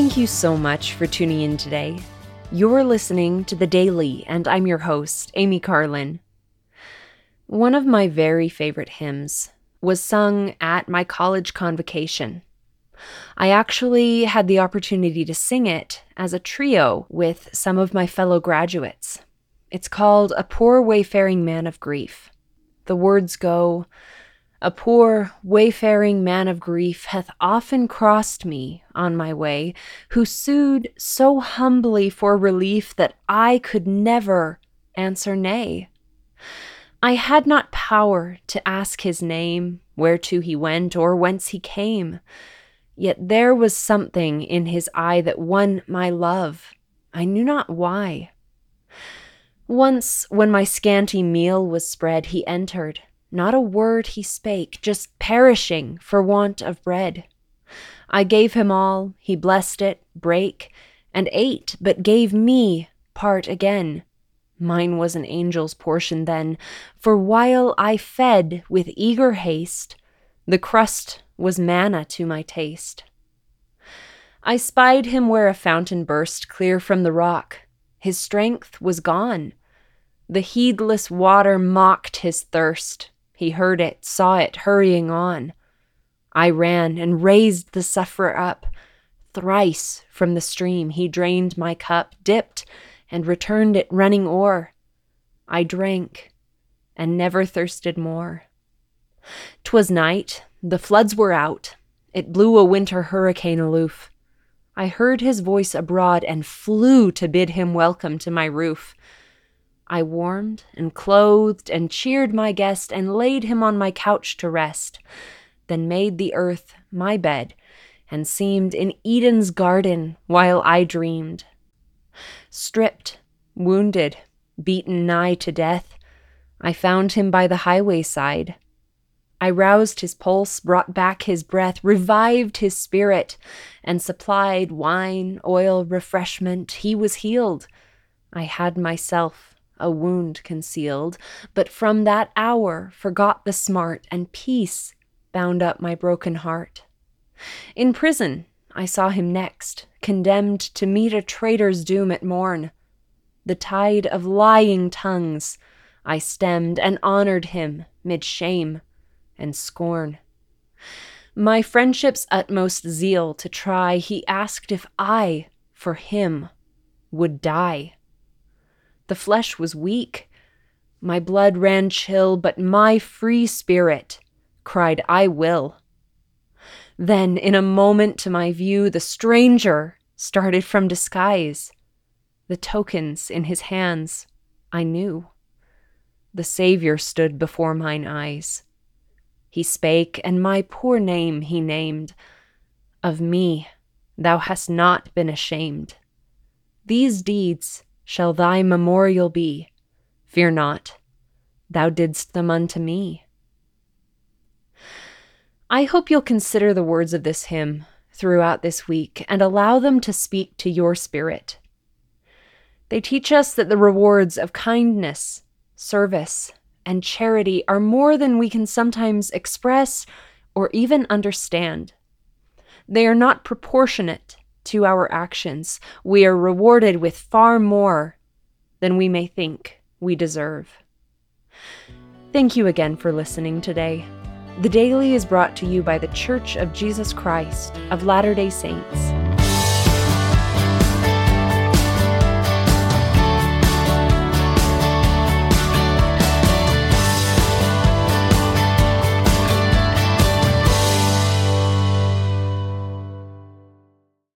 Thank you so much for tuning in today. You're listening to The Daily, and I'm your host, Amy Carlin. One of my very favorite hymns was sung at my college convocation. I actually had the opportunity to sing it as a trio with some of my fellow graduates. It's called A Poor Wayfaring Man of Grief. The words go, A poor wayfaring man of grief hath often crossed me on my way, who sued so humbly for relief that I could never answer nay. I had not power to ask his name, whereto he went, or whence he came. Yet there was something in his eye that won my love. I knew not why. Once, when my scanty meal was spread, he entered. Not a word he spake, just perishing for want of bread. I gave him all, he blessed it, brake, and ate, but gave me part again. Mine was an angel's portion then, for while I fed with eager haste, the crust was manna to my taste. I spied him where a fountain burst clear from the rock. His strength was gone. The heedless water mocked his thirst. He heard it, saw it, hurrying on. I ran and raised the sufferer up. Thrice from the stream he drained my cup, dipped, and returned it running o'er. I drank, and never thirsted more. 'Twas night, the floods were out. It blew a winter hurricane aloof. I heard his voice abroad and flew to bid him welcome to my roof. I warmed and clothed and cheered my guest and laid him on my couch to rest, then made the earth my bed and seemed in Eden's garden while I dreamed. Stripped, wounded, beaten nigh to death, I found him by the highway side. I roused his pulse, brought back his breath, revived his spirit, and supplied wine, oil, refreshment. He was healed. I had myself a wound concealed, but from that hour forgot the smart, and peace bound up my broken heart. In prison, I saw him next, condemned to meet a traitor's doom at morn. The tide of lying tongues I stemmed and honored him mid shame and scorn. My friendship's utmost zeal to try, he asked if I, for him, would die. The flesh was weak, my blood ran chill, but my free spirit cried, I will. Then, in a moment to my view, the stranger started from disguise. The tokens in his hands I knew. The Saviour stood before mine eyes. He spake, and my poor name he named. Of me thou hast not been ashamed. These deeds shall thy memorial be. Fear not, thou didst them unto me. I hope you'll consider the words of this hymn throughout this week and allow them to speak to your spirit. They teach us that the rewards of kindness, service, and charity are more than we can sometimes express or even understand. They are not proportionate to our actions. We are rewarded with far more than we may think we deserve. Thank you again for listening today. The Daily is brought to you by The Church of Jesus Christ of Latter day Saints.